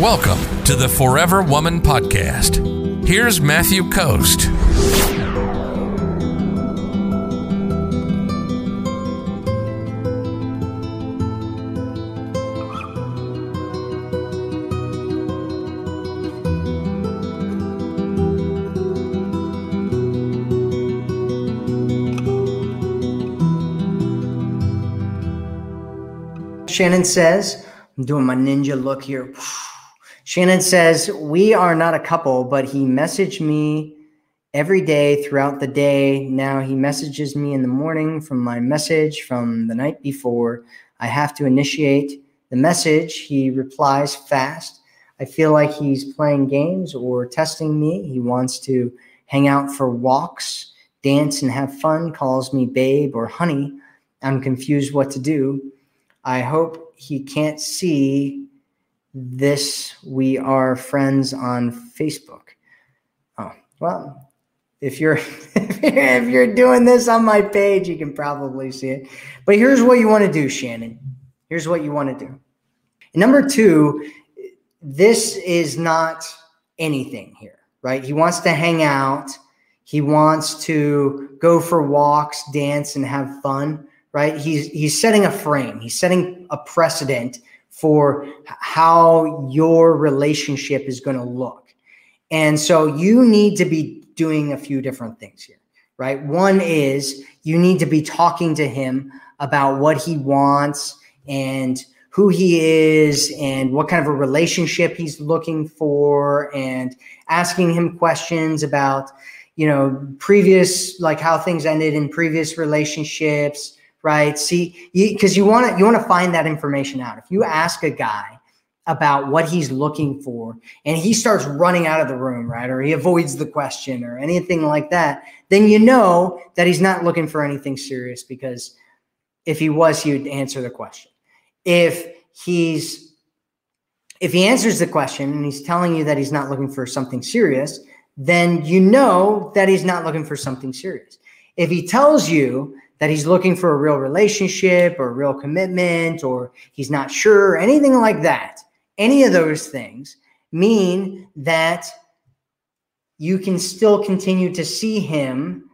Welcome to the Forever Woman Podcast. Here's Matthew Coast. Shannon says, I'm doing my ninja look here. Shannon says, We are not a couple, but he messaged me every day throughout the day. Now he messages me in the morning from my message from the night before. I have to initiate the message. He replies fast. I feel like he's playing games or testing me. He wants to hang out for walks, dance, and have fun, calls me babe or honey. I'm confused what to do. I hope he can't see this. We are friends on Facebook. Oh, well, if you're if you're doing this on my page, you can probably see it. But here's what you want to do, Shannon. Here's what you want to do. number two, this is not anything here, right? He wants to hang out. He wants to go for walks, dance, and have fun right? He's he's setting a frame. He's setting a precedent for how your relationship is going to look. And so you need to be doing a few different things here, right? One is you need to be talking to him about what he wants and who he is and what kind of a relationship he's looking for and asking him questions about you know previous like how things ended in previous relationships right? See, because you want to you want to find that information out. If you ask a guy about what he's looking for and he starts running out of the room, right, or he avoids the question or anything like that, then you know that he's not looking for anything serious because if he was, he would answer the question. If he's if he answers the question and he's telling you that he's not looking for something serious, then you know that he's not looking for something serious. If he tells you that he's looking for a real relationship or a real commitment or he's not sure, anything like that, any of those things mean that you can still continue to see him.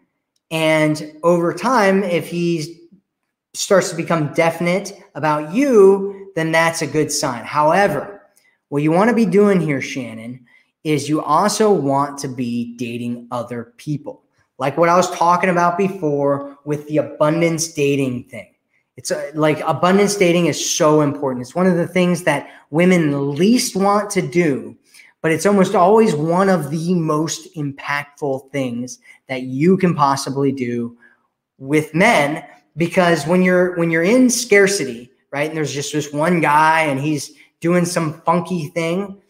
And over time, if he starts to become definite about you, then that's a good sign. However, what you want to be doing here, Shannon, is you also want to be dating other people like what I was talking about before with the abundance dating thing. It's a, like abundance dating is so important. It's one of the things that women least want to do, but it's almost always one of the most impactful things that you can possibly do with men because when you're when you're in scarcity, right? And there's just this one guy and he's doing some funky thing,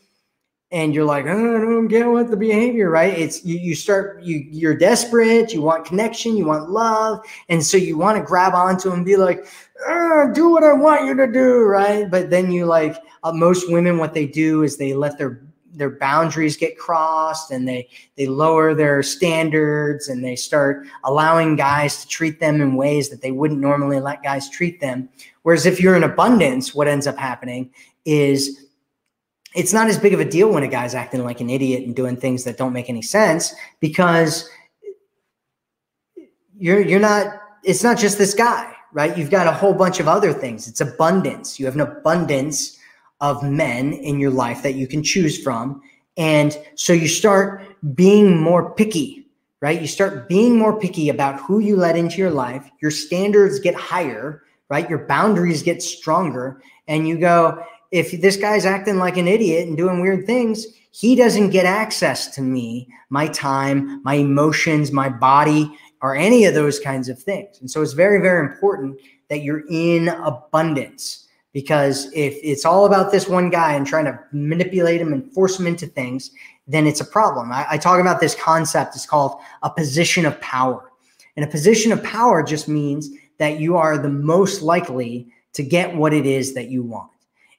and you're like, oh, I don't get what the behavior, right? It's you, you start you you're desperate, you want connection, you want love, and so you want to grab onto him and be like, oh, do what I want you to do, right? But then you like uh, most women, what they do is they let their their boundaries get crossed and they they lower their standards and they start allowing guys to treat them in ways that they wouldn't normally let guys treat them whereas if you're in abundance what ends up happening is it's not as big of a deal when a guy's acting like an idiot and doing things that don't make any sense because you're you're not it's not just this guy right? You've got a whole bunch of other things. It's abundance. You have an abundance of men in your life that you can choose from. And so you start being more picky right? You start being more picky about who you let into your life. Your standards get higher right? Your boundaries get stronger. And you go if this guy's acting like an idiot and doing weird things, he doesn't get access to me, my time, my emotions, my body, or any of those kinds of things. And so it's very, very important that you're in abundance because if it's all about this one guy and trying to manipulate him and force him into things, then it's a problem. I, I talk about this concept, it's called a position of power. And a position of power just means that you are the most likely to get what it is that you want.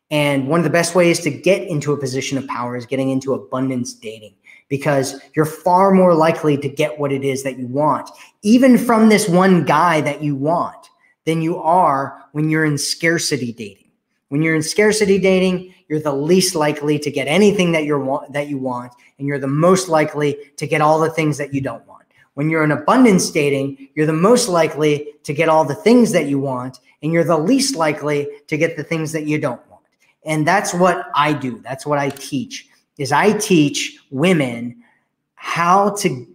And one of the best ways to get into a position of power is getting into abundance dating because you're far more likely to get what it is that you want, even from this one guy that you want, than you are when you're in scarcity dating. When you're in scarcity dating, you're the least likely to get anything that you're want, that you want, and you're the most likely to get all the things that you don't want. When you're in abundance dating, you're the most likely to get all the things that you want, and you're the least likely to get the things that you don't. And that's what I do. That's what I teach. Is I teach women how to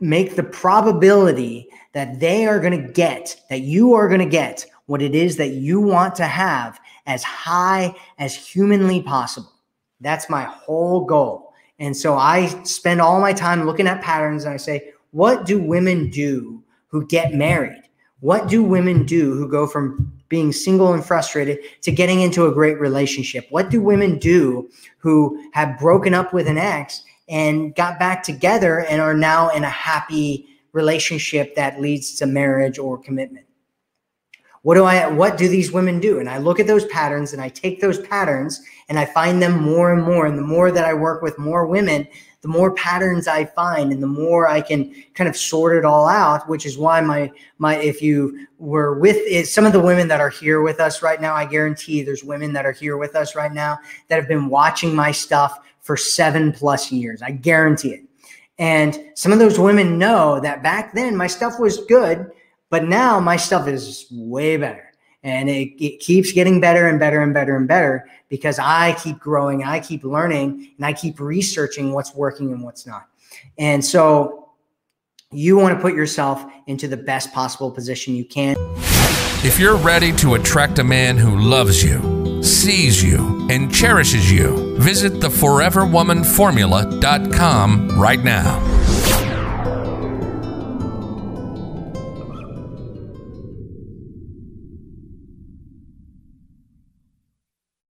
make the probability that they are going to get, that you are going to get what it is that you want to have as high as humanly possible. That's my whole goal. And so I spend all my time looking at patterns and I say, what do women do who get married? What do women do who go from being single and frustrated to getting into a great relationship? What do women do who have broken up with an ex and got back together and are now in a happy relationship that leads to marriage or commitment? What do I what do these women do? And I look at those patterns and I take those patterns and I find them more and more and the more that I work with more women, the more patterns I find and the more I can kind of sort it all out, which is why my my if you were with some of the women that are here with us right now, I guarantee there's women that are here with us right now that have been watching my stuff for 7 plus years. I guarantee it. And some of those women know that back then my stuff was good, but now my stuff is way better and it, it keeps getting better and better and better and better because I keep growing, I keep learning, and I keep researching what's working and what's not. And so you want to put yourself into the best possible position you can. If you're ready to attract a man who loves you, sees you, and cherishes you, visit theforeverwomanformula.com right now.